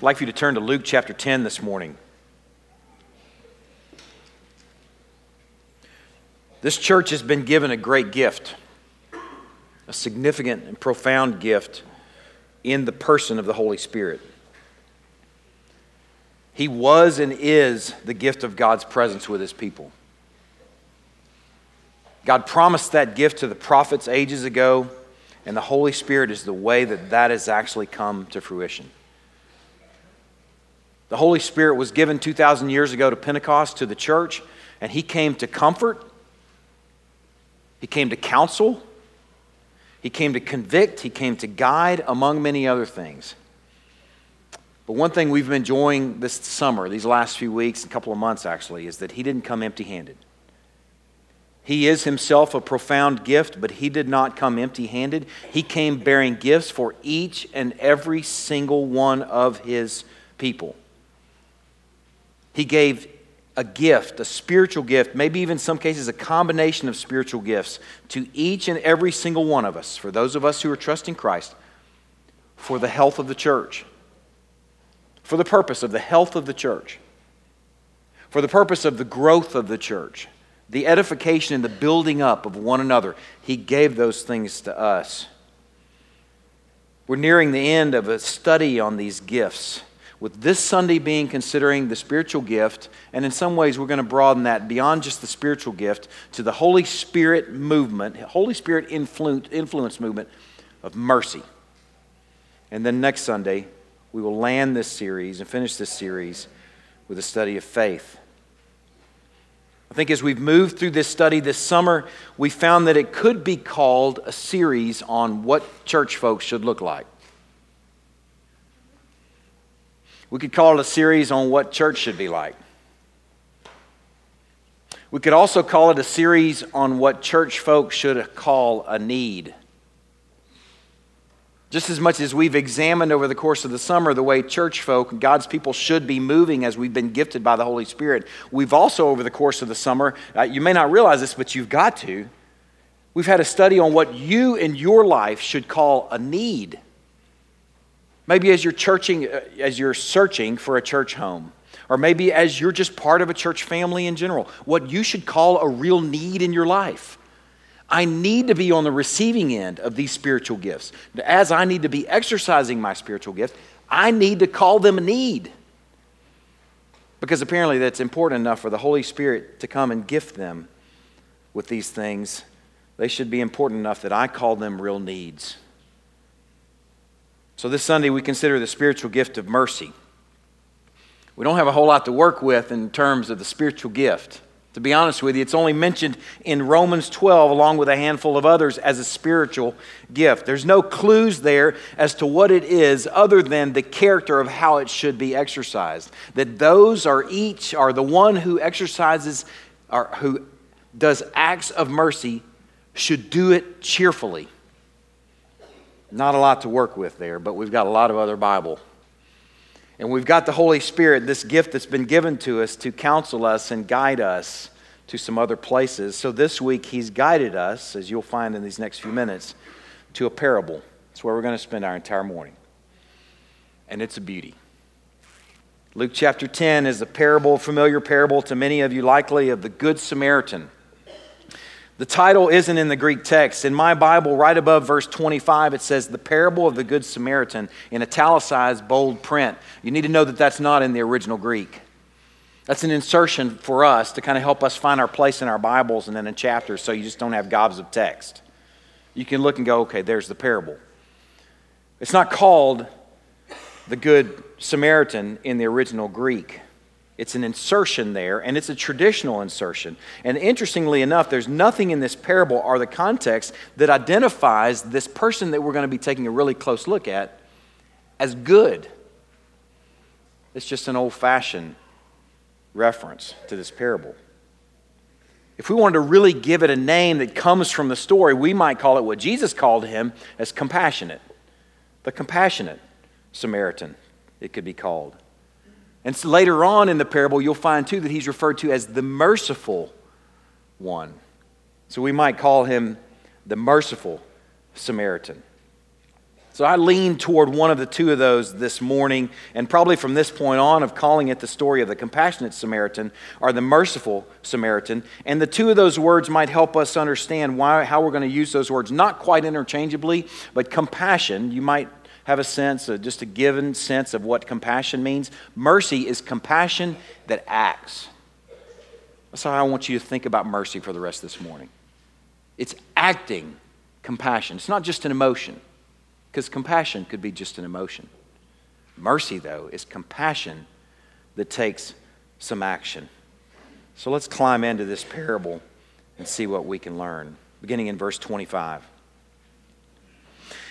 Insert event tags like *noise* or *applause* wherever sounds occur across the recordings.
I'd like for you to turn to Luke chapter 10 this morning. This church has been given a great gift, a significant and profound gift in the person of the Holy Spirit. He was and is the gift of God's presence with his people. God promised that gift to the prophets ages ago, and the Holy Spirit is the way that that has actually come to fruition. The Holy Spirit was given 2,000 years ago to Pentecost, to the church, and He came to comfort, He came to counsel, He came to convict, He came to guide, among many other things. But one thing we've been enjoying this summer, these last few weeks, a couple of months actually, is that He didn't come empty handed. He is himself a profound gift, but he did not come empty handed. He came bearing gifts for each and every single one of his people. He gave a gift, a spiritual gift, maybe even in some cases a combination of spiritual gifts to each and every single one of us, for those of us who are trusting Christ, for the health of the church, for the purpose of the health of the church, for the purpose of the growth of the church the edification and the building up of one another. He gave those things to us. We're nearing the end of a study on these gifts, with this Sunday being considering the spiritual gift, and in some ways we're going to broaden that beyond just the spiritual gift to the Holy Spirit movement, Holy Spirit influence, influence movement of mercy. And then next Sunday, we will land this series and finish this series with a study of faith. I think as we've moved through this study this summer, we found that it could be called a series on what church folks should look like. We could call it a series on what church should be like. We could also call it a series on what church folks should call a need. Just as much as we've examined over the course of the summer the way church folk, God's people should be moving as we've been gifted by the Holy Spirit, we've also, over the course of the summer, uh, you may not realize this, but you've got to. We've had a study on what you in your life should call a need. Maybe as you're, churching, uh, as you're searching for a church home, or maybe as you're just part of a church family in general, what you should call a real need in your life. I need to be on the receiving end of these spiritual gifts. As I need to be exercising my spiritual gift, I need to call them a need. Because apparently that's important enough for the Holy Spirit to come and gift them with these things. They should be important enough that I call them real needs. So this Sunday we consider the spiritual gift of mercy. We don't have a whole lot to work with in terms of the spiritual gift. To be honest with you, it's only mentioned in Romans 12 along with a handful of others as a spiritual gift. There's no clues there as to what it is other than the character of how it should be exercised. That those are each are the one who exercises or who does acts of mercy should do it cheerfully. Not a lot to work with there, but we've got a lot of other Bible and we've got the Holy Spirit, this gift that's been given to us to counsel us and guide us to some other places. So this week, He's guided us, as you'll find in these next few minutes, to a parable. It's where we're going to spend our entire morning. And it's a beauty. Luke chapter 10 is a parable, familiar parable to many of you, likely, of the Good Samaritan. The title isn't in the Greek text. In my Bible, right above verse 25, it says the parable of the Good Samaritan in italicized bold print. You need to know that that's not in the original Greek. That's an insertion for us to kind of help us find our place in our Bibles and in a chapter so you just don't have gobs of text. You can look and go, okay, there's the parable. It's not called the Good Samaritan in the original Greek. It's an insertion there, and it's a traditional insertion. And interestingly enough, there's nothing in this parable or the context that identifies this person that we're going to be taking a really close look at as good. It's just an old fashioned reference to this parable. If we wanted to really give it a name that comes from the story, we might call it what Jesus called him as compassionate. The compassionate Samaritan, it could be called. And so later on in the parable, you'll find too that he's referred to as the merciful one. So we might call him the merciful Samaritan. So I lean toward one of the two of those this morning, and probably from this point on, of calling it the story of the compassionate Samaritan or the merciful Samaritan. And the two of those words might help us understand why, how we're going to use those words, not quite interchangeably, but compassion. You might have a sense, of, just a given sense of what compassion means. Mercy is compassion that acts. That's how I want you to think about mercy for the rest of this morning. It's acting compassion, it's not just an emotion. Because compassion could be just an emotion. Mercy, though, is compassion that takes some action. So let's climb into this parable and see what we can learn, beginning in verse 25.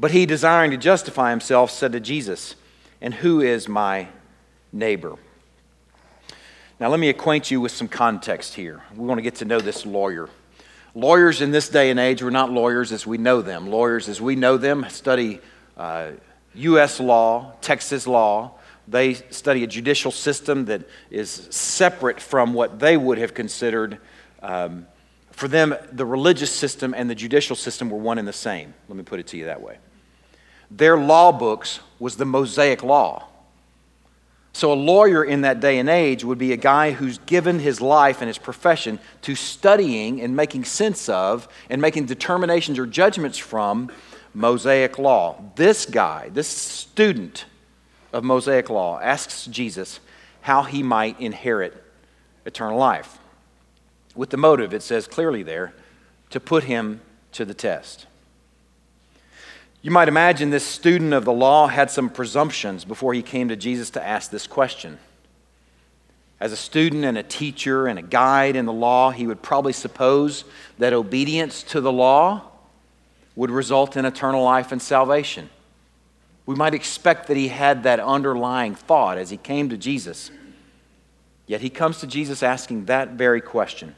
But he, desiring to justify himself, said to Jesus, And who is my neighbor? Now, let me acquaint you with some context here. We want to get to know this lawyer. Lawyers in this day and age were not lawyers as we know them. Lawyers as we know them study uh, U.S. law, Texas law. They study a judicial system that is separate from what they would have considered. Um, for them, the religious system and the judicial system were one and the same. Let me put it to you that way. Their law books was the Mosaic law. So, a lawyer in that day and age would be a guy who's given his life and his profession to studying and making sense of and making determinations or judgments from Mosaic law. This guy, this student of Mosaic law, asks Jesus how he might inherit eternal life. With the motive, it says clearly there, to put him to the test. You might imagine this student of the law had some presumptions before he came to Jesus to ask this question. As a student and a teacher and a guide in the law, he would probably suppose that obedience to the law would result in eternal life and salvation. We might expect that he had that underlying thought as he came to Jesus. Yet he comes to Jesus asking that very question.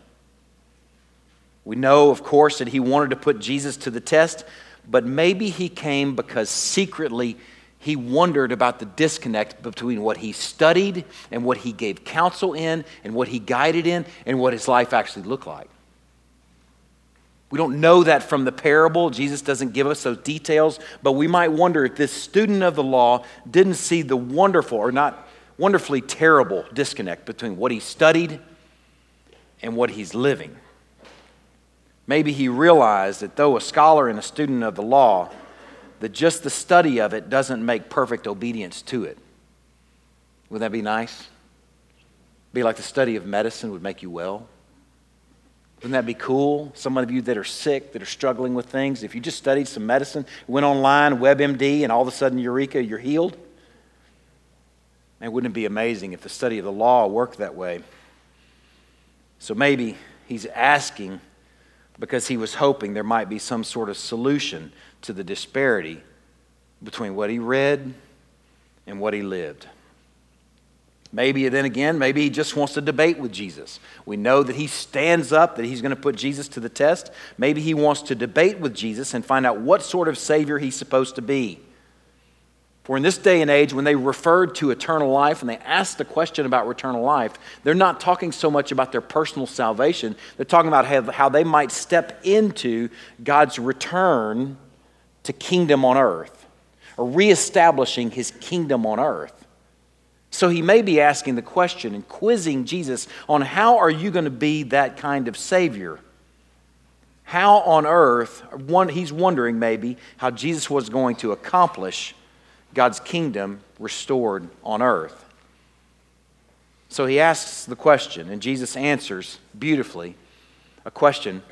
We know, of course, that he wanted to put Jesus to the test but maybe he came because secretly he wondered about the disconnect between what he studied and what he gave counsel in and what he guided in and what his life actually looked like. We don't know that from the parable. Jesus doesn't give us those details, but we might wonder if this student of the law didn't see the wonderful or not wonderfully terrible disconnect between what he studied and what he's living. Maybe he realized that though a scholar and a student of the law, that just the study of it doesn't make perfect obedience to it. Wouldn't that be nice? Be like the study of medicine would make you well. Wouldn't that be cool? Some of you that are sick, that are struggling with things, if you just studied some medicine, went online, WebMD, and all of a sudden, eureka, you're healed? Man, wouldn't it be amazing if the study of the law worked that way? So maybe he's asking because he was hoping there might be some sort of solution to the disparity between what he read and what he lived. Maybe then again, maybe he just wants to debate with Jesus. We know that he stands up, that he's going to put Jesus to the test. Maybe he wants to debate with Jesus and find out what sort of Savior he's supposed to be. For in this day and age, when they referred to eternal life and they asked the question about eternal life, they're not talking so much about their personal salvation. They're talking about how they might step into God's return to kingdom on earth or reestablishing his kingdom on earth. So he may be asking the question and quizzing Jesus on how are you going to be that kind of Savior? How on earth, one, he's wondering maybe how Jesus was going to accomplish God's kingdom restored on earth. So he asks the question, and Jesus answers beautifully a question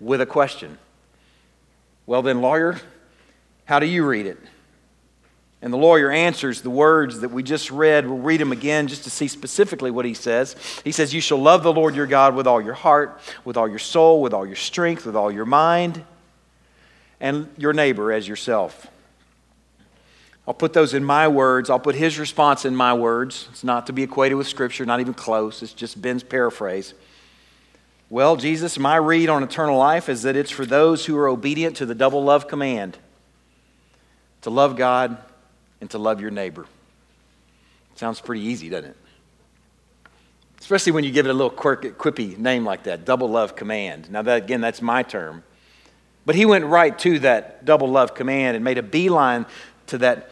with a question. Well, then, lawyer, how do you read it? And the lawyer answers the words that we just read. We'll read them again just to see specifically what he says. He says, You shall love the Lord your God with all your heart, with all your soul, with all your strength, with all your mind, and your neighbor as yourself. I'll put those in my words. I'll put his response in my words. It's not to be equated with Scripture, not even close. It's just Ben's paraphrase. Well, Jesus, my read on eternal life is that it's for those who are obedient to the double love command to love God and to love your neighbor. Sounds pretty easy, doesn't it? Especially when you give it a little quirky, quippy name like that double love command. Now, that, again, that's my term. But he went right to that double love command and made a beeline to that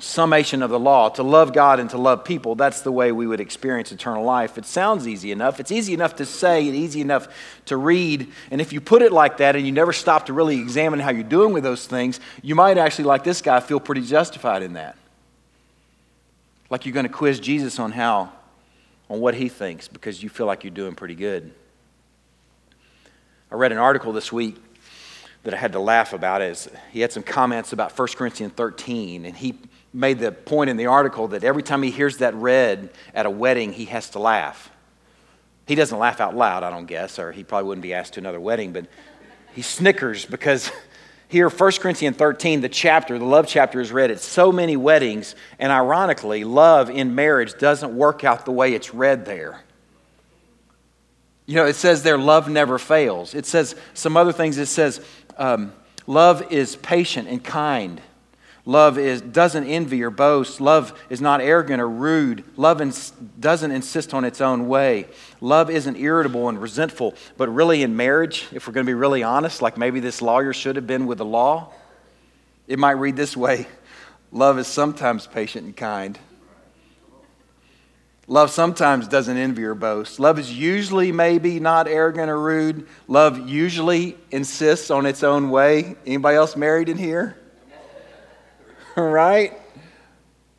summation of the law to love God and to love people. That's the way we would experience eternal life. It sounds easy enough. It's easy enough to say and easy enough to read. And if you put it like that and you never stop to really examine how you're doing with those things, you might actually, like this guy, feel pretty justified in that. Like you're going to quiz Jesus on how, on what he thinks because you feel like you're doing pretty good. I read an article this week that I had to laugh about is he had some comments about 1 Corinthians 13, and he made the point in the article that every time he hears that read at a wedding, he has to laugh. He doesn't laugh out loud, I don't guess, or he probably wouldn't be asked to another wedding, but he snickers because *laughs* here, 1 Corinthians 13, the chapter, the love chapter is read at so many weddings, and ironically, love in marriage doesn't work out the way it's read there. You know, it says their love never fails. It says some other things. It says, um, love is patient and kind. Love is, doesn't envy or boast. Love is not arrogant or rude. Love ins- doesn't insist on its own way. Love isn't irritable and resentful. But really, in marriage, if we're going to be really honest, like maybe this lawyer should have been with the law, it might read this way Love is sometimes patient and kind. Love sometimes doesn't envy or boast. Love is usually maybe not arrogant or rude. Love usually insists on its own way. Anybody else married in here? *laughs* right?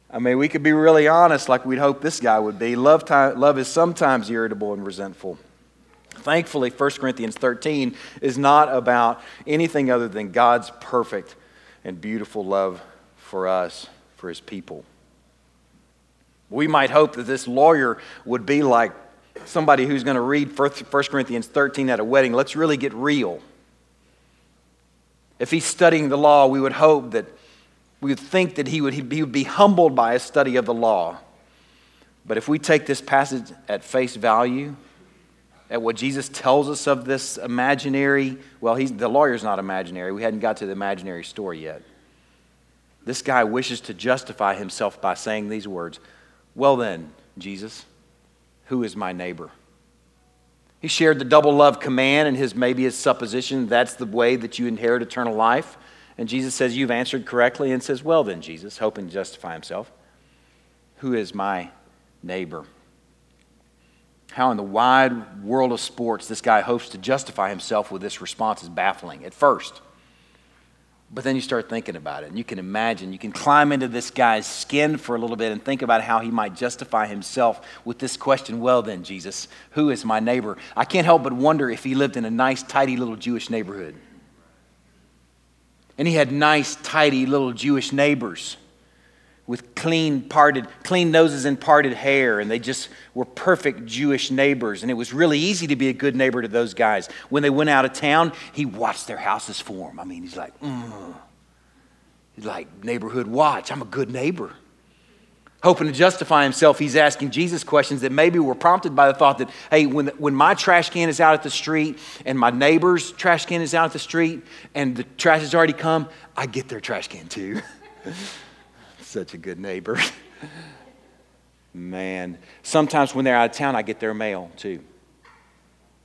I mean, we could be really honest like we'd hope this guy would be. Love, time, love is sometimes irritable and resentful. Thankfully, 1 Corinthians 13 is not about anything other than God's perfect and beautiful love for us, for his people. We might hope that this lawyer would be like somebody who's going to read 1 Corinthians 13 at a wedding. Let's really get real. If he's studying the law, we would hope that we would think that he would, he would be humbled by a study of the law. But if we take this passage at face value, at what Jesus tells us of this imaginary, well, he's, the lawyer's not imaginary. We hadn't got to the imaginary story yet. This guy wishes to justify himself by saying these words Well, then, Jesus, who is my neighbor? He shared the double love command and his maybe his supposition that's the way that you inherit eternal life. And Jesus says, You've answered correctly, and says, Well then, Jesus, hoping to justify himself, who is my neighbor? How in the wide world of sports this guy hopes to justify himself with this response is baffling at first. But then you start thinking about it, and you can imagine, you can climb into this guy's skin for a little bit and think about how he might justify himself with this question Well, then, Jesus, who is my neighbor? I can't help but wonder if he lived in a nice, tidy little Jewish neighborhood. And he had nice, tidy little Jewish neighbors with clean parted clean noses and parted hair. And they just were perfect jewish neighbors. And it was really easy to be a good neighbor to those guys. When they went out of town he watched their houses for them i mean he's like mm. he's like neighborhood watch i'm a good neighbor hoping to justify himself, he's asking Jesus questions that maybe were prompted by the thought that, hey, when, when my trash can is out at the street and my neighbor's trash can is out at the street and the trash has already come, I get their trash can too. *laughs* Such a good neighbor. *laughs* Man, sometimes when they're out of town, I get their mail too.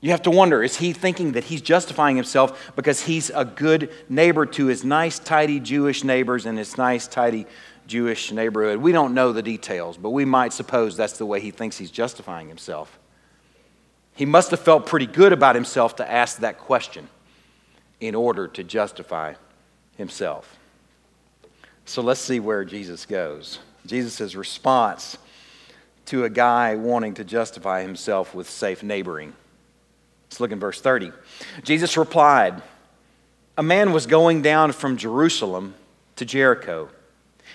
You have to wonder is he thinking that he's justifying himself because he's a good neighbor to his nice, tidy Jewish neighbors and his nice, tidy Jewish neighborhood. We don't know the details, but we might suppose that's the way he thinks he's justifying himself. He must have felt pretty good about himself to ask that question in order to justify himself. So let's see where Jesus goes. Jesus' response to a guy wanting to justify himself with safe neighboring. Let's look in verse 30. Jesus replied, A man was going down from Jerusalem to Jericho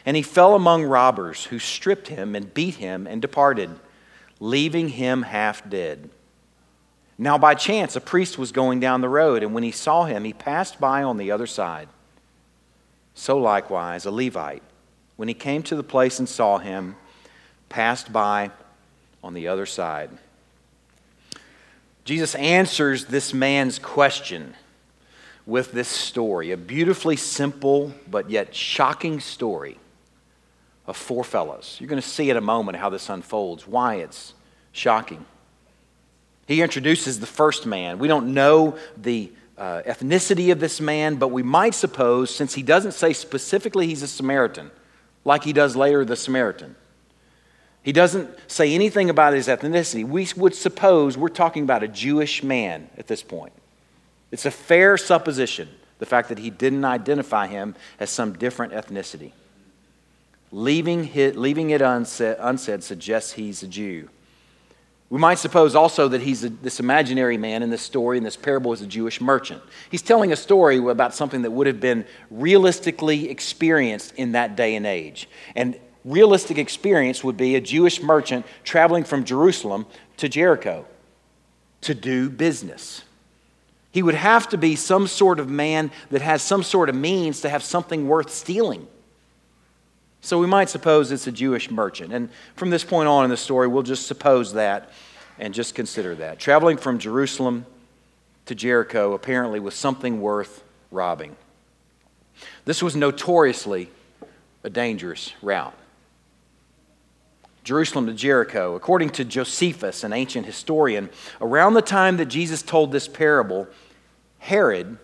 and he fell among robbers who stripped him and beat him and departed, leaving him half dead. Now, by chance, a priest was going down the road, and when he saw him, he passed by on the other side. So, likewise, a Levite, when he came to the place and saw him, passed by on the other side. Jesus answers this man's question with this story, a beautifully simple but yet shocking story of four fellows. You're going to see in a moment how this unfolds, why it's shocking. He introduces the first man. We don't know the uh, ethnicity of this man, but we might suppose, since he doesn't say specifically he's a Samaritan, like he does later the Samaritan, he doesn't say anything about his ethnicity. We would suppose we're talking about a Jewish man at this point. It's a fair supposition, the fact that he didn't identify him as some different ethnicity. Leaving it, leaving it unsaid, unsaid suggests he's a Jew. We might suppose also that he's a, this imaginary man in this story, in this parable, is a Jewish merchant. He's telling a story about something that would have been realistically experienced in that day and age. And realistic experience would be a Jewish merchant traveling from Jerusalem to Jericho to do business. He would have to be some sort of man that has some sort of means to have something worth stealing. So we might suppose it's a Jewish merchant. And from this point on in the story, we'll just suppose that and just consider that. Traveling from Jerusalem to Jericho apparently was something worth robbing. This was notoriously a dangerous route. Jerusalem to Jericho. According to Josephus, an ancient historian, around the time that Jesus told this parable, Herod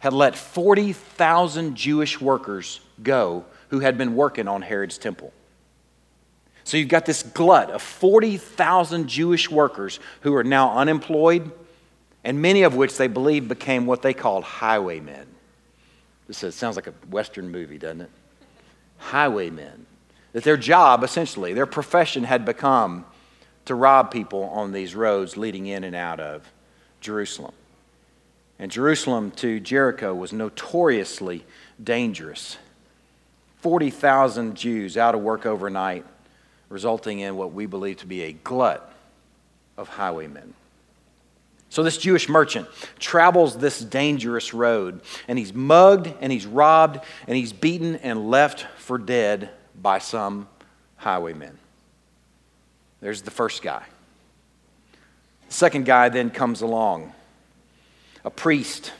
had let 40,000 Jewish workers go who had been working on Herod's temple. So you've got this glut of 40,000 Jewish workers who are now unemployed, and many of which they believe became what they called highwaymen. This sounds like a Western movie, doesn't it? Highwaymen. That their job, essentially, their profession had become to rob people on these roads leading in and out of Jerusalem. And Jerusalem to Jericho was notoriously dangerous. 40,000 Jews out of work overnight, resulting in what we believe to be a glut of highwaymen. So, this Jewish merchant travels this dangerous road, and he's mugged, and he's robbed, and he's beaten and left for dead by some highwaymen. There's the first guy. The second guy then comes along a priest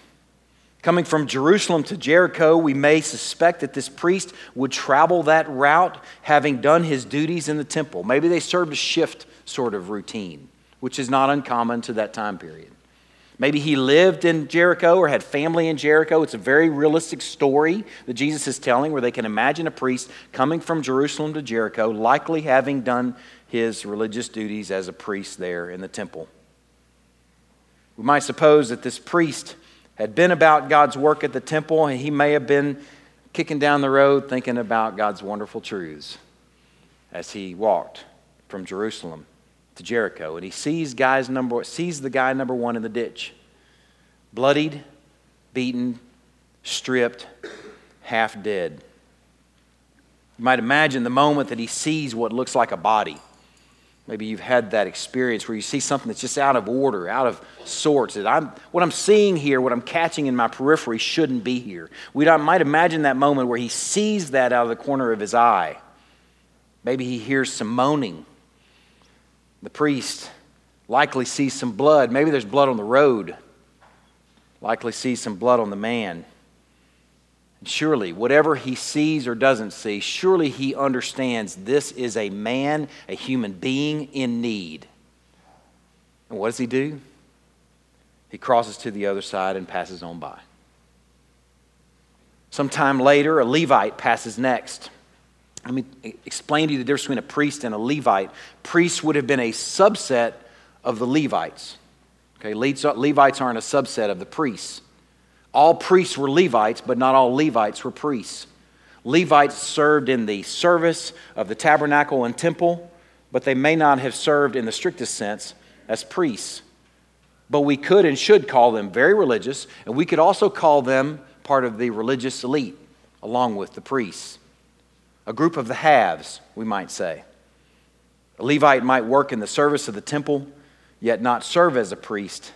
Coming from Jerusalem to Jericho, we may suspect that this priest would travel that route having done his duties in the temple. Maybe they served a shift sort of routine, which is not uncommon to that time period. Maybe he lived in Jericho or had family in Jericho. It's a very realistic story that Jesus is telling where they can imagine a priest coming from Jerusalem to Jericho, likely having done his religious duties as a priest there in the temple. We might suppose that this priest had been about God's work at the temple, and he may have been kicking down the road thinking about God's wonderful truths as he walked from Jerusalem to Jericho. And he sees, guys number, sees the guy number one in the ditch bloodied, beaten, stripped, half dead. You might imagine the moment that he sees what looks like a body. Maybe you've had that experience where you see something that's just out of order, out of sorts. That I'm, what I'm seeing here, what I'm catching in my periphery, shouldn't be here. We might imagine that moment where he sees that out of the corner of his eye. Maybe he hears some moaning. The priest likely sees some blood. Maybe there's blood on the road. Likely sees some blood on the man. Surely, whatever he sees or doesn't see, surely he understands this is a man, a human being in need. And what does he do? He crosses to the other side and passes on by. Sometime later, a Levite passes next. Let me explain to you the difference between a priest and a Levite. Priests would have been a subset of the Levites. Okay, Levites aren't a subset of the priests. All priests were Levites, but not all Levites were priests. Levites served in the service of the tabernacle and temple, but they may not have served in the strictest sense as priests. But we could and should call them very religious, and we could also call them part of the religious elite, along with the priests. A group of the haves, we might say. A Levite might work in the service of the temple, yet not serve as a priest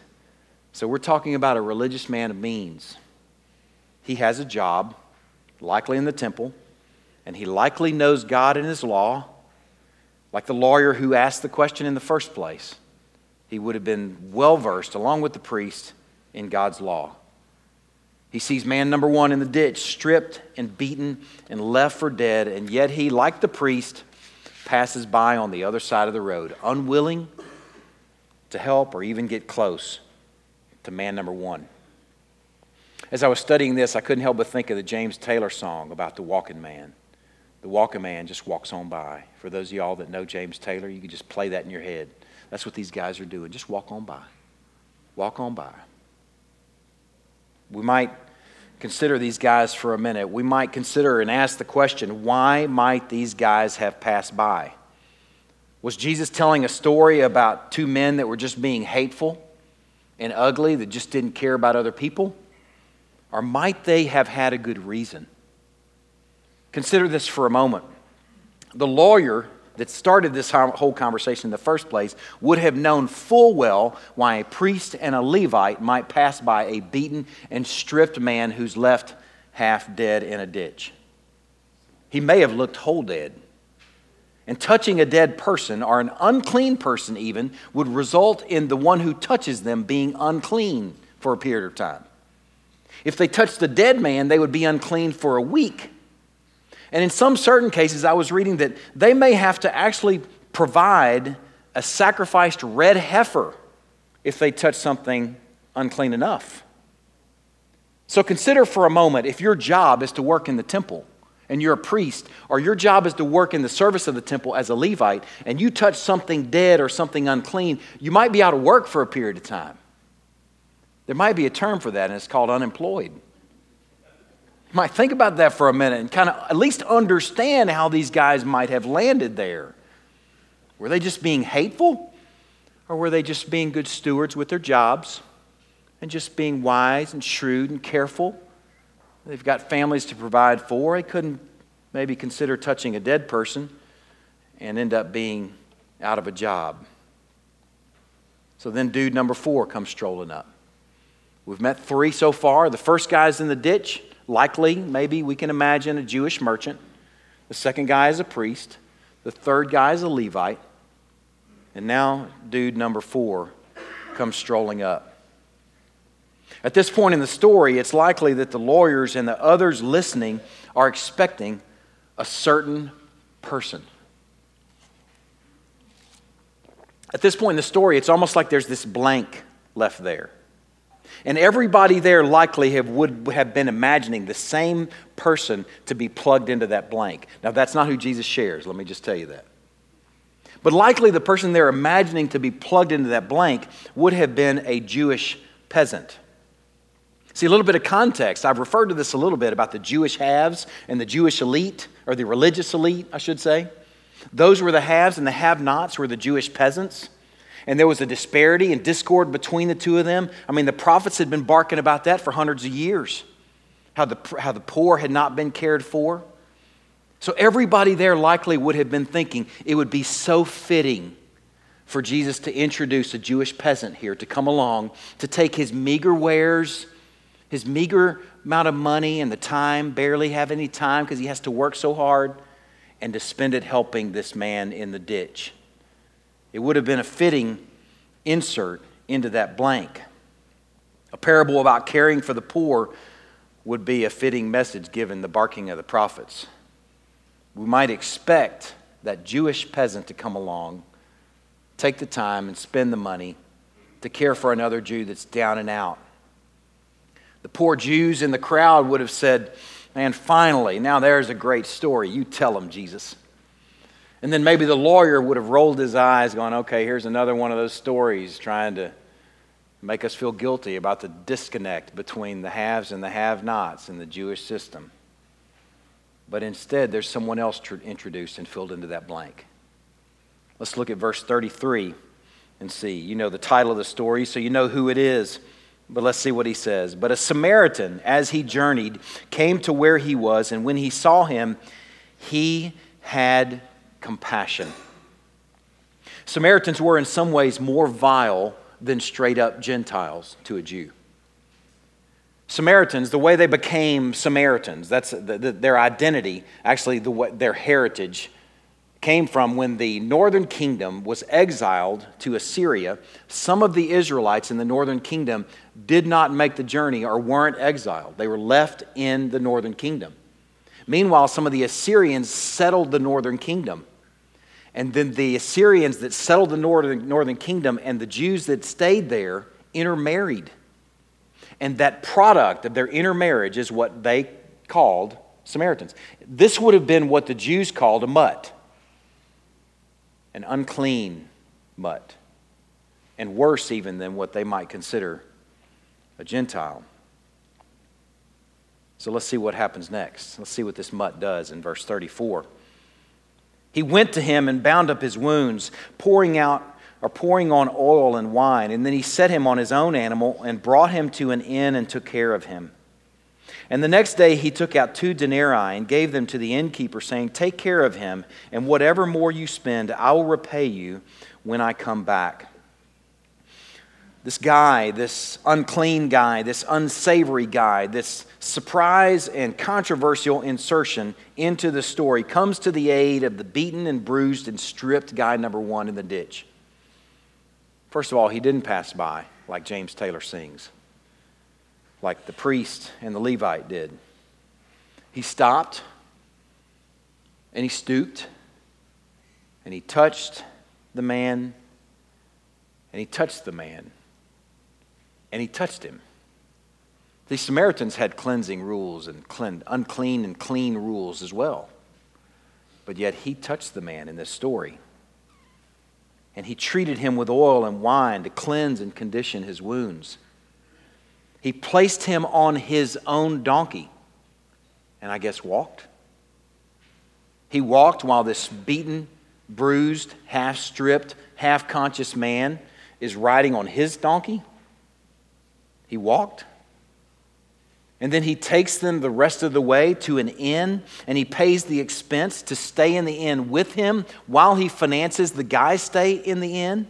so we're talking about a religious man of means. He has a job, likely in the temple, and he likely knows God and his law, like the lawyer who asked the question in the first place. He would have been well versed, along with the priest, in God's law. He sees man number one in the ditch, stripped and beaten and left for dead, and yet he, like the priest, passes by on the other side of the road, unwilling to help or even get close to man number one. As I was studying this, I couldn't help but think of the James Taylor song about the walking man. The walking man just walks on by. For those of y'all that know James Taylor, you can just play that in your head. That's what these guys are doing. Just walk on by. Walk on by. We might consider these guys for a minute. We might consider and ask the question why might these guys have passed by? Was Jesus telling a story about two men that were just being hateful and ugly, that just didn't care about other people? Or might they have had a good reason? Consider this for a moment. The lawyer that started this whole conversation in the first place would have known full well why a priest and a Levite might pass by a beaten and stripped man who's left half dead in a ditch. He may have looked whole dead. And touching a dead person, or an unclean person even, would result in the one who touches them being unclean for a period of time. If they touched the dead man, they would be unclean for a week. And in some certain cases, I was reading that they may have to actually provide a sacrificed red heifer if they touch something unclean enough. So consider for a moment if your job is to work in the temple and you're a priest, or your job is to work in the service of the temple as a Levite, and you touch something dead or something unclean, you might be out of work for a period of time. There might be a term for that, and it's called unemployed. You might think about that for a minute and kind of at least understand how these guys might have landed there. Were they just being hateful? Or were they just being good stewards with their jobs and just being wise and shrewd and careful? They've got families to provide for. They couldn't maybe consider touching a dead person and end up being out of a job. So then, dude number four comes strolling up. We've met three so far. The first guy's in the ditch likely, maybe we can imagine a Jewish merchant. The second guy is a priest. The third guy is a Levite. And now, dude number four comes strolling up. At this point in the story, it's likely that the lawyers and the others listening are expecting a certain person. At this point in the story, it's almost like there's this blank left there. And everybody there likely have, would have been imagining the same person to be plugged into that blank. Now, that's not who Jesus shares, let me just tell you that. But likely the person they're imagining to be plugged into that blank would have been a Jewish peasant. See, a little bit of context. I've referred to this a little bit about the Jewish haves and the Jewish elite, or the religious elite, I should say. Those were the haves, and the have nots were the Jewish peasants and there was a disparity and discord between the two of them. I mean, the prophets had been barking about that for hundreds of years how the, how the poor had not been cared for. So everybody there likely would have been thinking it would be so fitting for Jesus to introduce a Jewish peasant here to come along to take his meager wares, his meager amount of money and the time, barely have any time because he has to work so hard, and to spend it helping this man in the ditch. It would have been a fitting insert into that blank. A parable about caring for the poor would be a fitting message given the barking of the prophets. We might expect that Jewish peasant to come along, take the time and spend the money to care for another Jew that's down and out. The poor Jews in the crowd would have said, Man, finally, now there's a great story. You tell them, Jesus. And then maybe the lawyer would have rolled his eyes, going, okay, here's another one of those stories trying to make us feel guilty about the disconnect between the haves and the have nots in the Jewish system. But instead, there's someone else tr- introduced and filled into that blank. Let's look at verse 33 and see. You know the title of the story, so you know who it is. But let's see what he says. But a Samaritan, as he journeyed, came to where he was, and when he saw him, he had compassion. Samaritans were in some ways more vile than straight up Gentiles to a Jew. Samaritans, the way they became Samaritans, that's the, the, their identity, actually the, their heritage, came from when the northern kingdom was exiled to Assyria. Some of the Israelites in the northern kingdom did not make the journey or weren't exiled, they were left in the northern kingdom. Meanwhile, some of the Assyrians settled the northern kingdom. And then the Assyrians that settled the northern, northern kingdom and the Jews that stayed there intermarried. And that product of their intermarriage is what they called Samaritans. This would have been what the Jews called a mutt, an unclean mutt, and worse even than what they might consider a Gentile. So let's see what happens next. Let's see what this mutt does in verse 34. He went to him and bound up his wounds, pouring out or pouring on oil and wine. And then he set him on his own animal and brought him to an inn and took care of him. And the next day he took out two denarii and gave them to the innkeeper, saying, Take care of him, and whatever more you spend, I will repay you when I come back. This guy, this unclean guy, this unsavory guy, this surprise and controversial insertion into the story comes to the aid of the beaten and bruised and stripped guy number one in the ditch. First of all, he didn't pass by like James Taylor sings, like the priest and the Levite did. He stopped and he stooped and he touched the man and he touched the man and he touched him. The Samaritans had cleansing rules and clean, unclean and clean rules as well. But yet he touched the man in this story and he treated him with oil and wine to cleanse and condition his wounds. He placed him on his own donkey, and I guess walked. He walked while this beaten, bruised, half stripped, half conscious man is riding on his donkey. He walked. And then he takes them the rest of the way to an inn and he pays the expense to stay in the inn with him while he finances the guy's stay in the inn.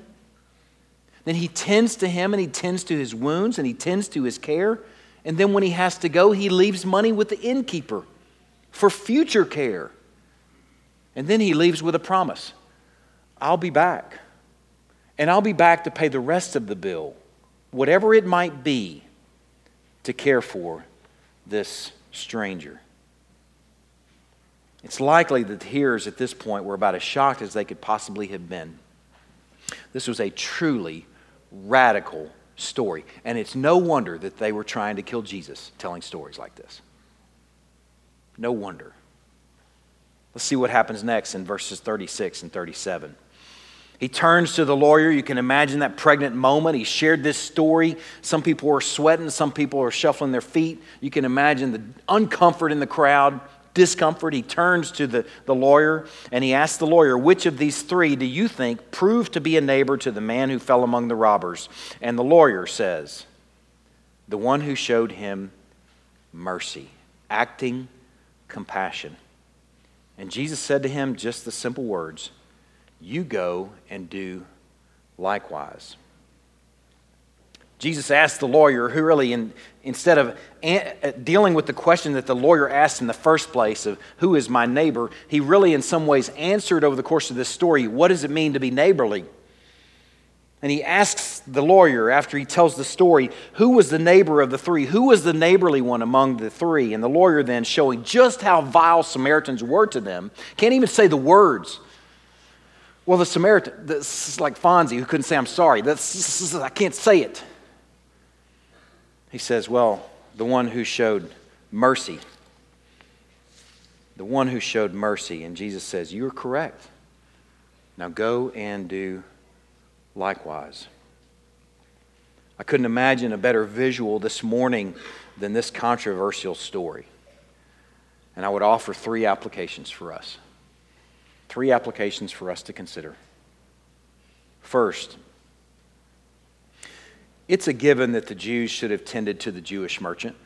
Then he tends to him and he tends to his wounds and he tends to his care. And then when he has to go, he leaves money with the innkeeper for future care. And then he leaves with a promise I'll be back. And I'll be back to pay the rest of the bill, whatever it might be, to care for this stranger. It's likely that the hearers at this point were about as shocked as they could possibly have been. This was a truly radical story, and it's no wonder that they were trying to kill Jesus telling stories like this. No wonder. Let's see what happens next in verses 36 and 37. He turns to the lawyer. You can imagine that pregnant moment. He shared this story. Some people were sweating, some people were shuffling their feet. You can imagine the uncomfort in the crowd, discomfort. He turns to the, the lawyer and he asks the lawyer, Which of these three do you think proved to be a neighbor to the man who fell among the robbers? And the lawyer says, The one who showed him mercy, acting compassion. And Jesus said to him just the simple words, you go and do likewise. Jesus asked the lawyer, who really, in, instead of an, uh, dealing with the question that the lawyer asked in the first place of who is my neighbor, he really, in some ways, answered over the course of this story what does it mean to be neighborly? And he asks the lawyer, after he tells the story, who was the neighbor of the three? Who was the neighborly one among the three? And the lawyer then, showing just how vile Samaritans were to them, can't even say the words well, the Samaritan, this is like Fonzie who couldn't say, I'm sorry. That's, I can't say it. He says, Well, the one who showed mercy. The one who showed mercy. And Jesus says, You are correct. Now go and do likewise. I couldn't imagine a better visual this morning than this controversial story. And I would offer three applications for us. Three applications for us to consider. First, it's a given that the Jews should have tended to the Jewish merchant.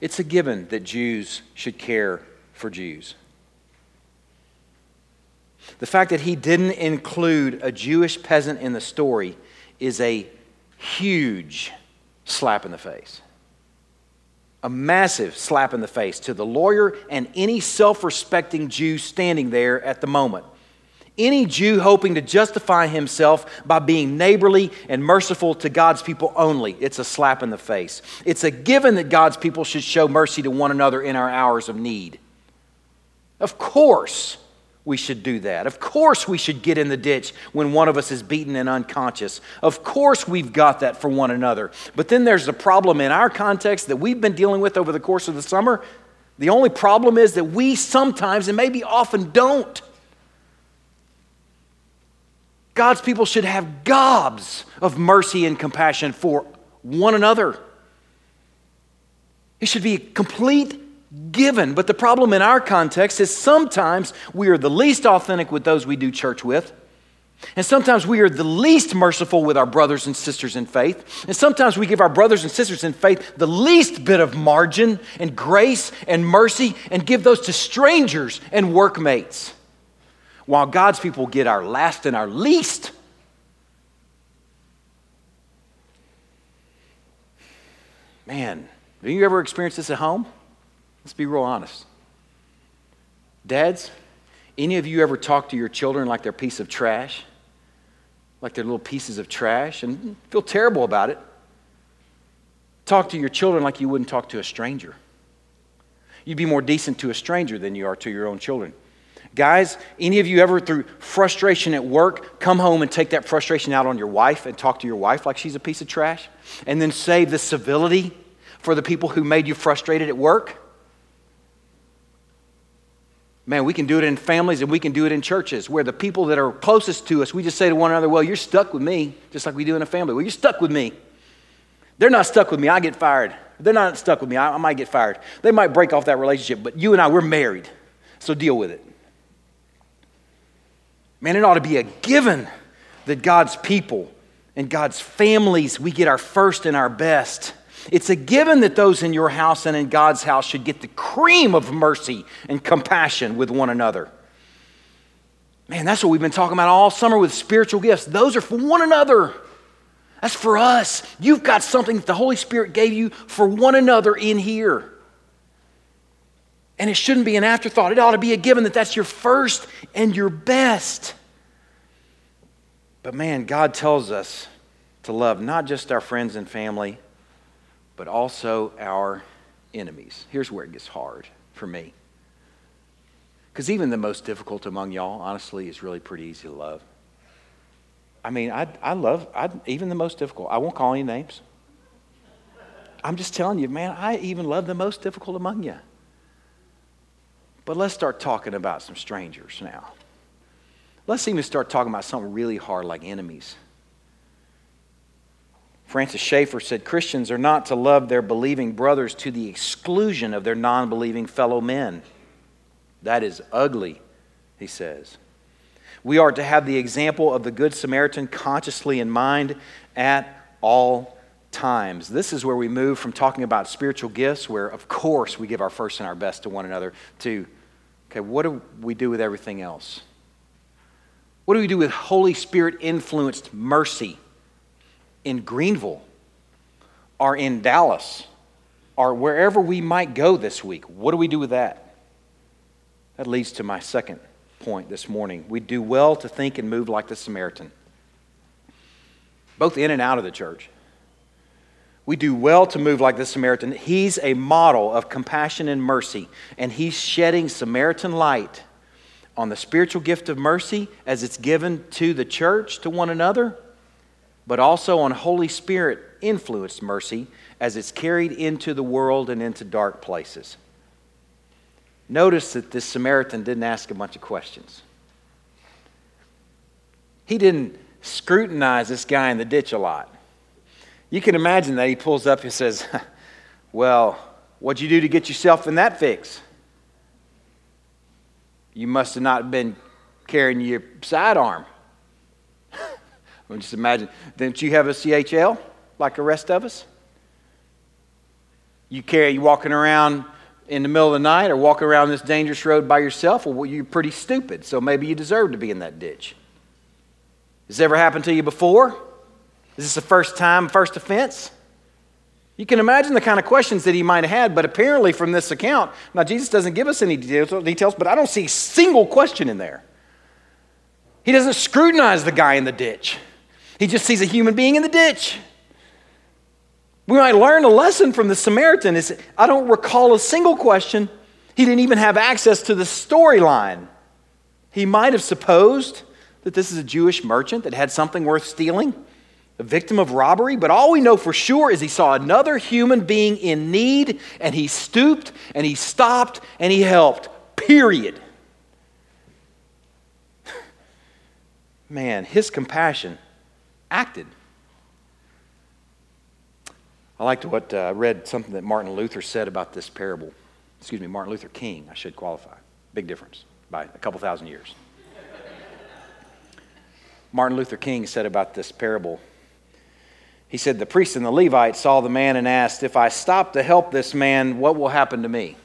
It's a given that Jews should care for Jews. The fact that he didn't include a Jewish peasant in the story is a huge slap in the face. A massive slap in the face to the lawyer and any self respecting Jew standing there at the moment. Any Jew hoping to justify himself by being neighborly and merciful to God's people only, it's a slap in the face. It's a given that God's people should show mercy to one another in our hours of need. Of course, we should do that. Of course, we should get in the ditch when one of us is beaten and unconscious. Of course, we've got that for one another. But then there's the problem in our context that we've been dealing with over the course of the summer. The only problem is that we sometimes, and maybe often, don't. God's people should have gobs of mercy and compassion for one another. It should be a complete given. But the problem in our context is sometimes we are the least authentic with those we do church with. And sometimes we are the least merciful with our brothers and sisters in faith. And sometimes we give our brothers and sisters in faith the least bit of margin and grace and mercy and give those to strangers and workmates. While God's people get our last and our least. Man, have you ever experienced this at home? Let's be real honest. Dads, any of you ever talk to your children like they're a piece of trash? Like they're little pieces of trash and feel terrible about it? Talk to your children like you wouldn't talk to a stranger. You'd be more decent to a stranger than you are to your own children. Guys, any of you ever, through frustration at work, come home and take that frustration out on your wife and talk to your wife like she's a piece of trash? And then save the civility for the people who made you frustrated at work? Man, we can do it in families and we can do it in churches where the people that are closest to us, we just say to one another, Well, you're stuck with me, just like we do in a family. Well, you're stuck with me. They're not stuck with me, I get fired. They're not stuck with me, I, I might get fired. They might break off that relationship, but you and I, we're married, so deal with it. Man, it ought to be a given that God's people and God's families, we get our first and our best. It's a given that those in your house and in God's house should get the cream of mercy and compassion with one another. Man, that's what we've been talking about all summer with spiritual gifts. Those are for one another. That's for us. You've got something that the Holy Spirit gave you for one another in here. And it shouldn't be an afterthought. It ought to be a given that that's your first and your best. But man, God tells us to love not just our friends and family but also our enemies. Here's where it gets hard for me. Because even the most difficult among y'all, honestly, is really pretty easy to love. I mean, I, I love I, even the most difficult. I won't call any names. I'm just telling you, man, I even love the most difficult among you. But let's start talking about some strangers now. Let's even start talking about something really hard like enemies. Francis Schaeffer said Christians are not to love their believing brothers to the exclusion of their non believing fellow men. That is ugly, he says. We are to have the example of the Good Samaritan consciously in mind at all times. This is where we move from talking about spiritual gifts, where of course we give our first and our best to one another, to, okay, what do we do with everything else? What do we do with Holy Spirit influenced mercy? in Greenville or in Dallas or wherever we might go this week. What do we do with that? That leads to my second point this morning. We do well to think and move like the Samaritan, both in and out of the church. We do well to move like the Samaritan. He's a model of compassion and mercy, and he's shedding Samaritan light on the spiritual gift of mercy as it's given to the church, to one another but also on Holy Spirit influenced mercy as it's carried into the world and into dark places. Notice that this Samaritan didn't ask a bunch of questions. He didn't scrutinize this guy in the ditch a lot. You can imagine that he pulls up and says, *laughs* Well, what'd you do to get yourself in that fix? You must have not been carrying your sidearm. *laughs* I mean, just imagine, didn't you have a CHL like the rest of us? You carry, you walking around in the middle of the night or walking around this dangerous road by yourself, well, you're pretty stupid, so maybe you deserve to be in that ditch. Has ever happened to you before? Is this the first time, first offense? You can imagine the kind of questions that he might have had, but apparently from this account, now Jesus doesn't give us any details, but I don't see a single question in there. He doesn't scrutinize the guy in the ditch, he just sees a human being in the ditch. We might learn a lesson from the Samaritan. Is I don't recall a single question. He didn't even have access to the storyline. He might have supposed that this is a Jewish merchant that had something worth stealing, a victim of robbery, but all we know for sure is he saw another human being in need and he stooped and he stopped and he helped. Period. *laughs* Man, his compassion acted. I liked what I uh, read something that Martin Luther said about this parable. Excuse me, Martin Luther King, I should qualify. Big difference by a couple thousand years. *laughs* Martin Luther King said about this parable. He said, The priest and the Levite saw the man and asked, If I stop to help this man, what will happen to me?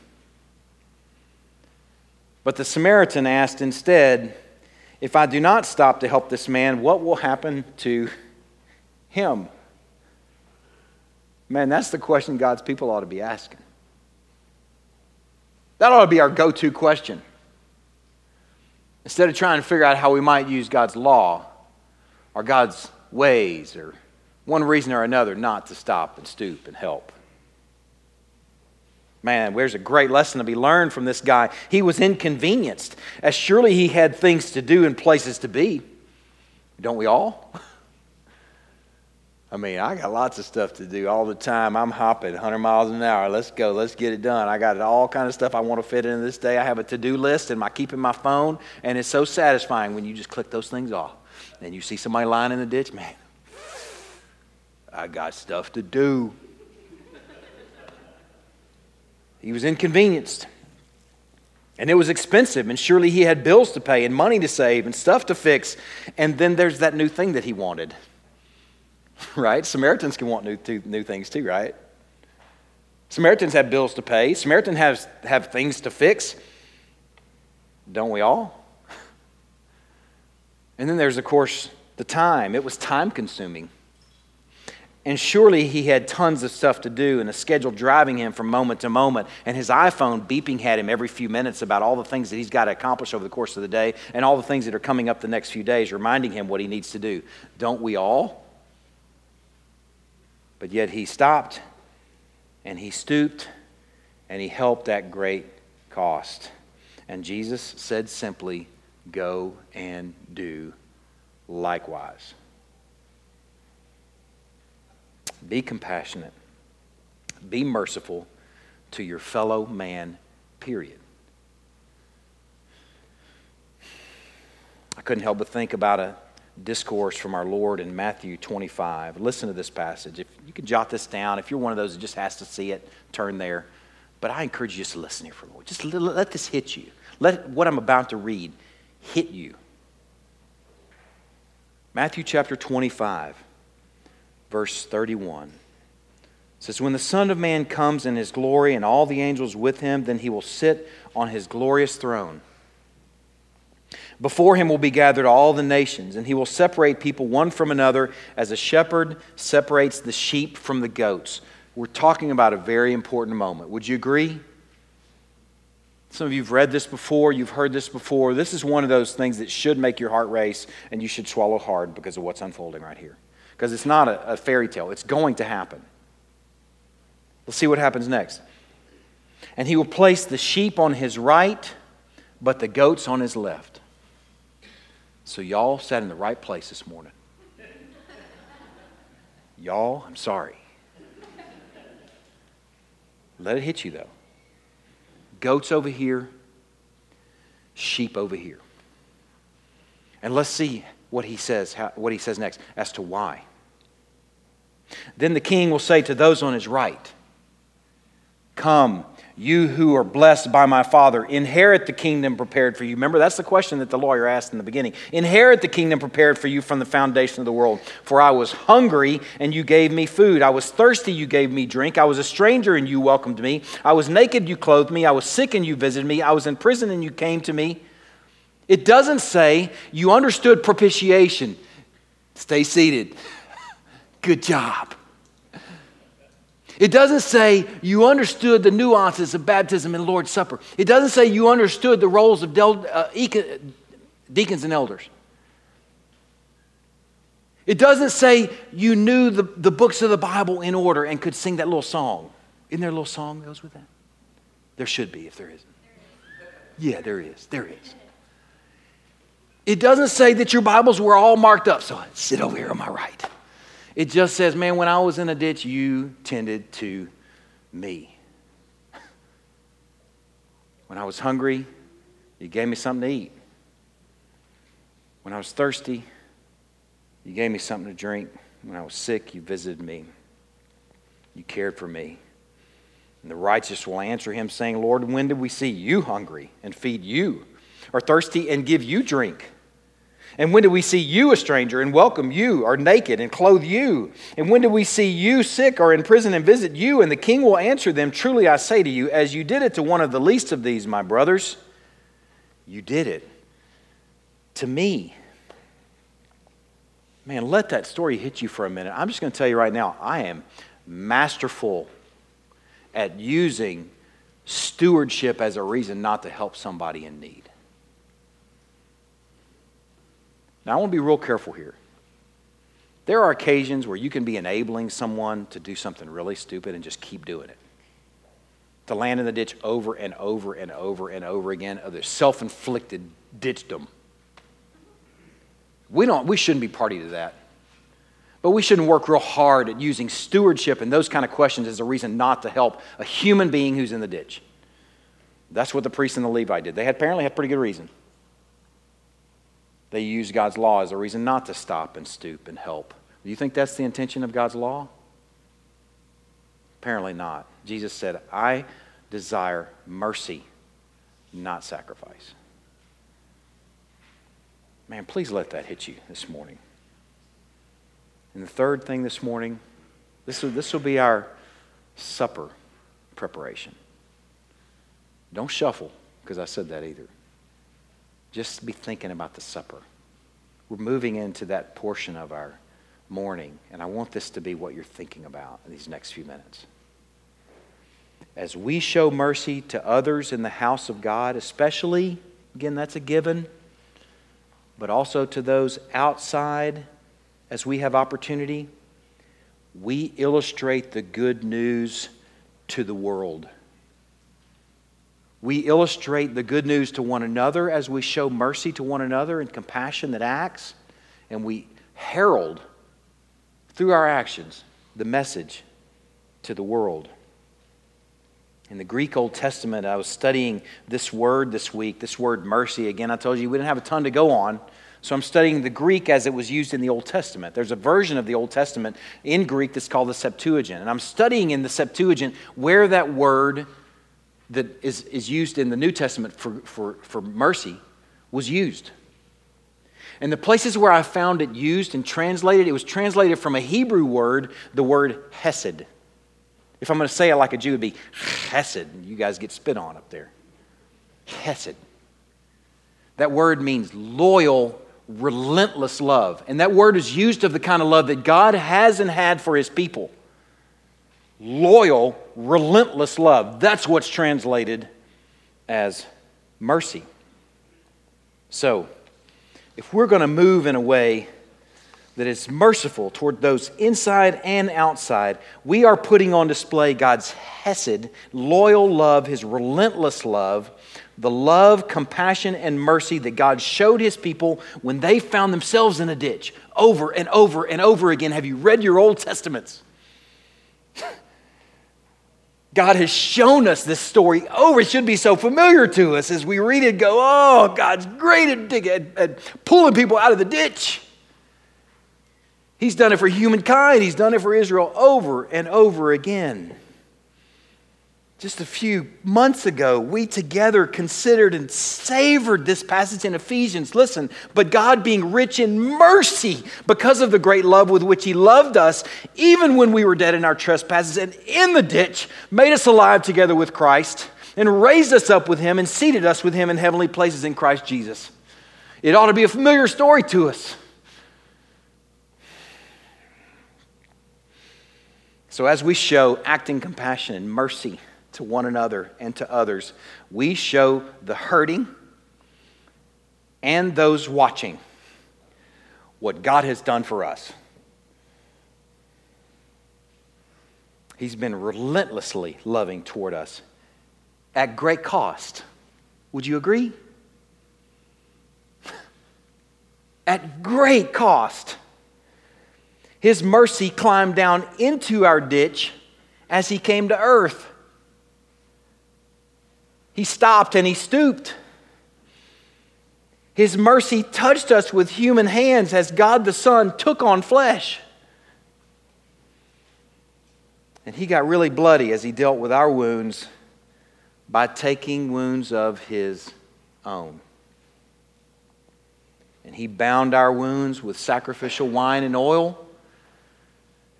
But the Samaritan asked instead, If I do not stop to help this man, what will happen to him? Man, that's the question God's people ought to be asking. That ought to be our go to question. Instead of trying to figure out how we might use God's law or God's ways or one reason or another not to stop and stoop and help. Man, there's a great lesson to be learned from this guy. He was inconvenienced, as surely he had things to do and places to be. Don't we all? *laughs* I mean, I got lots of stuff to do all the time. I'm hopping 100 miles an hour. Let's go. Let's get it done. I got all kind of stuff I want to fit in this day. I have a to-do list and I keep in my phone, and it's so satisfying when you just click those things off. And you see somebody lying in the ditch, man. I got stuff to do. He was inconvenienced. And it was expensive, and surely he had bills to pay and money to save and stuff to fix. And then there's that new thing that he wanted. *laughs* right? Samaritans can want new, new things too, right? Samaritans have bills to pay. Samaritans have, have things to fix. Don't we all? *laughs* And then there's, of course, the time. It was time consuming. And surely he had tons of stuff to do and a schedule driving him from moment to moment, and his iPhone beeping at him every few minutes about all the things that he's got to accomplish over the course of the day and all the things that are coming up the next few days, reminding him what he needs to do. Don't we all? But yet he stopped and he stooped and he helped at great cost. And Jesus said simply, Go and do likewise. Be compassionate. Be merciful to your fellow man, period. I couldn't help but think about a discourse from our Lord in Matthew 25. Listen to this passage. If you can jot this down, if you're one of those that just has to see it, turn there. But I encourage you just to listen here for a moment. Just let this hit you. Let what I'm about to read hit you. Matthew chapter 25, verse 31 says, When the Son of Man comes in his glory and all the angels with him, then he will sit on his glorious throne. Before him will be gathered all the nations, and he will separate people one from another as a shepherd separates the sheep from the goats. We're talking about a very important moment. Would you agree? Some of you have read this before, you've heard this before. This is one of those things that should make your heart race, and you should swallow hard because of what's unfolding right here. Because it's not a, a fairy tale, it's going to happen. Let's see what happens next. And he will place the sheep on his right, but the goats on his left. So, y'all sat in the right place this morning. Y'all, I'm sorry. Let it hit you, though. Goats over here, sheep over here. And let's see what he says, what he says next as to why. Then the king will say to those on his right, Come, you who are blessed by my Father, inherit the kingdom prepared for you. Remember, that's the question that the lawyer asked in the beginning. Inherit the kingdom prepared for you from the foundation of the world. For I was hungry, and you gave me food. I was thirsty, you gave me drink. I was a stranger, and you welcomed me. I was naked, you clothed me. I was sick, and you visited me. I was in prison, and you came to me. It doesn't say you understood propitiation. Stay seated. Good job. It doesn't say you understood the nuances of baptism and Lord's Supper. It doesn't say you understood the roles of del- uh, deacons and elders. It doesn't say you knew the, the books of the Bible in order and could sing that little song. Isn't there a little song that goes with that? There should be if there isn't. Yeah, there is. There is. It doesn't say that your Bibles were all marked up. So sit over here on my right. It just says, man, when I was in a ditch, you tended to me. When I was hungry, you gave me something to eat. When I was thirsty, you gave me something to drink. When I was sick, you visited me. You cared for me. And the righteous will answer him, saying, Lord, when did we see you hungry and feed you, or thirsty and give you drink? And when do we see you a stranger and welcome you, or naked and clothe you? And when do we see you sick or in prison and visit you? And the king will answer them Truly I say to you, as you did it to one of the least of these, my brothers, you did it to me. Man, let that story hit you for a minute. I'm just going to tell you right now, I am masterful at using stewardship as a reason not to help somebody in need. Now, I want to be real careful here. There are occasions where you can be enabling someone to do something really stupid and just keep doing it. To land in the ditch over and over and over and over again of their self inflicted ditchdom. We, don't, we shouldn't be party to that. But we shouldn't work real hard at using stewardship and those kind of questions as a reason not to help a human being who's in the ditch. That's what the priest and the Levite did. They had, apparently had pretty good reason. They use God's law as a reason not to stop and stoop and help. Do you think that's the intention of God's law? Apparently not. Jesus said, I desire mercy, not sacrifice. Man, please let that hit you this morning. And the third thing this morning, this will, this will be our supper preparation. Don't shuffle, because I said that either. Just be thinking about the supper. We're moving into that portion of our morning, and I want this to be what you're thinking about in these next few minutes. As we show mercy to others in the house of God, especially, again, that's a given, but also to those outside as we have opportunity, we illustrate the good news to the world. We illustrate the good news to one another as we show mercy to one another and compassion that acts. And we herald through our actions the message to the world. In the Greek Old Testament, I was studying this word this week, this word mercy. Again, I told you we didn't have a ton to go on. So I'm studying the Greek as it was used in the Old Testament. There's a version of the Old Testament in Greek that's called the Septuagint. And I'm studying in the Septuagint where that word that is, is used in the New Testament for, for, for mercy was used. And the places where I found it used and translated, it was translated from a Hebrew word, the word hesed. If I'm going to say it like a Jew, it would be hesed. You guys get spit on up there. Hesed. That word means loyal, relentless love. And that word is used of the kind of love that God has and had for his people loyal, relentless love. That's what's translated as mercy. So, if we're going to move in a way that is merciful toward those inside and outside, we are putting on display God's hesed, loyal love, his relentless love, the love, compassion, and mercy that God showed his people when they found themselves in a ditch over and over and over again. Have you read your Old Testaments? God has shown us this story over. It should be so familiar to us as we read it, go, oh, God's great at, at, at pulling people out of the ditch. He's done it for humankind, He's done it for Israel over and over again. Just a few months ago, we together considered and savored this passage in Ephesians. Listen, but God, being rich in mercy because of the great love with which He loved us, even when we were dead in our trespasses and in the ditch, made us alive together with Christ and raised us up with Him and seated us with Him in heavenly places in Christ Jesus. It ought to be a familiar story to us. So, as we show acting compassion and mercy, to one another and to others, we show the hurting and those watching what God has done for us. He's been relentlessly loving toward us at great cost. Would you agree? *laughs* At great cost. His mercy climbed down into our ditch as he came to earth. He stopped and he stooped. His mercy touched us with human hands as God the Son took on flesh. And he got really bloody as he dealt with our wounds by taking wounds of his own. And he bound our wounds with sacrificial wine and oil,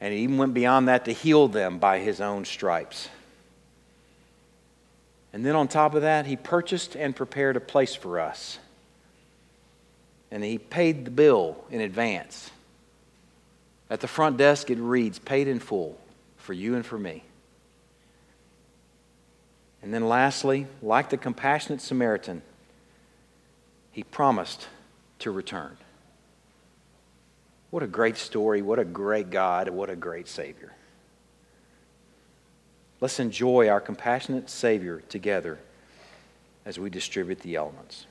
and he even went beyond that to heal them by his own stripes. And then on top of that, he purchased and prepared a place for us. And he paid the bill in advance. At the front desk, it reads, paid in full for you and for me. And then lastly, like the compassionate Samaritan, he promised to return. What a great story. What a great God. What a great Savior. Let's enjoy our compassionate Savior together as we distribute the elements.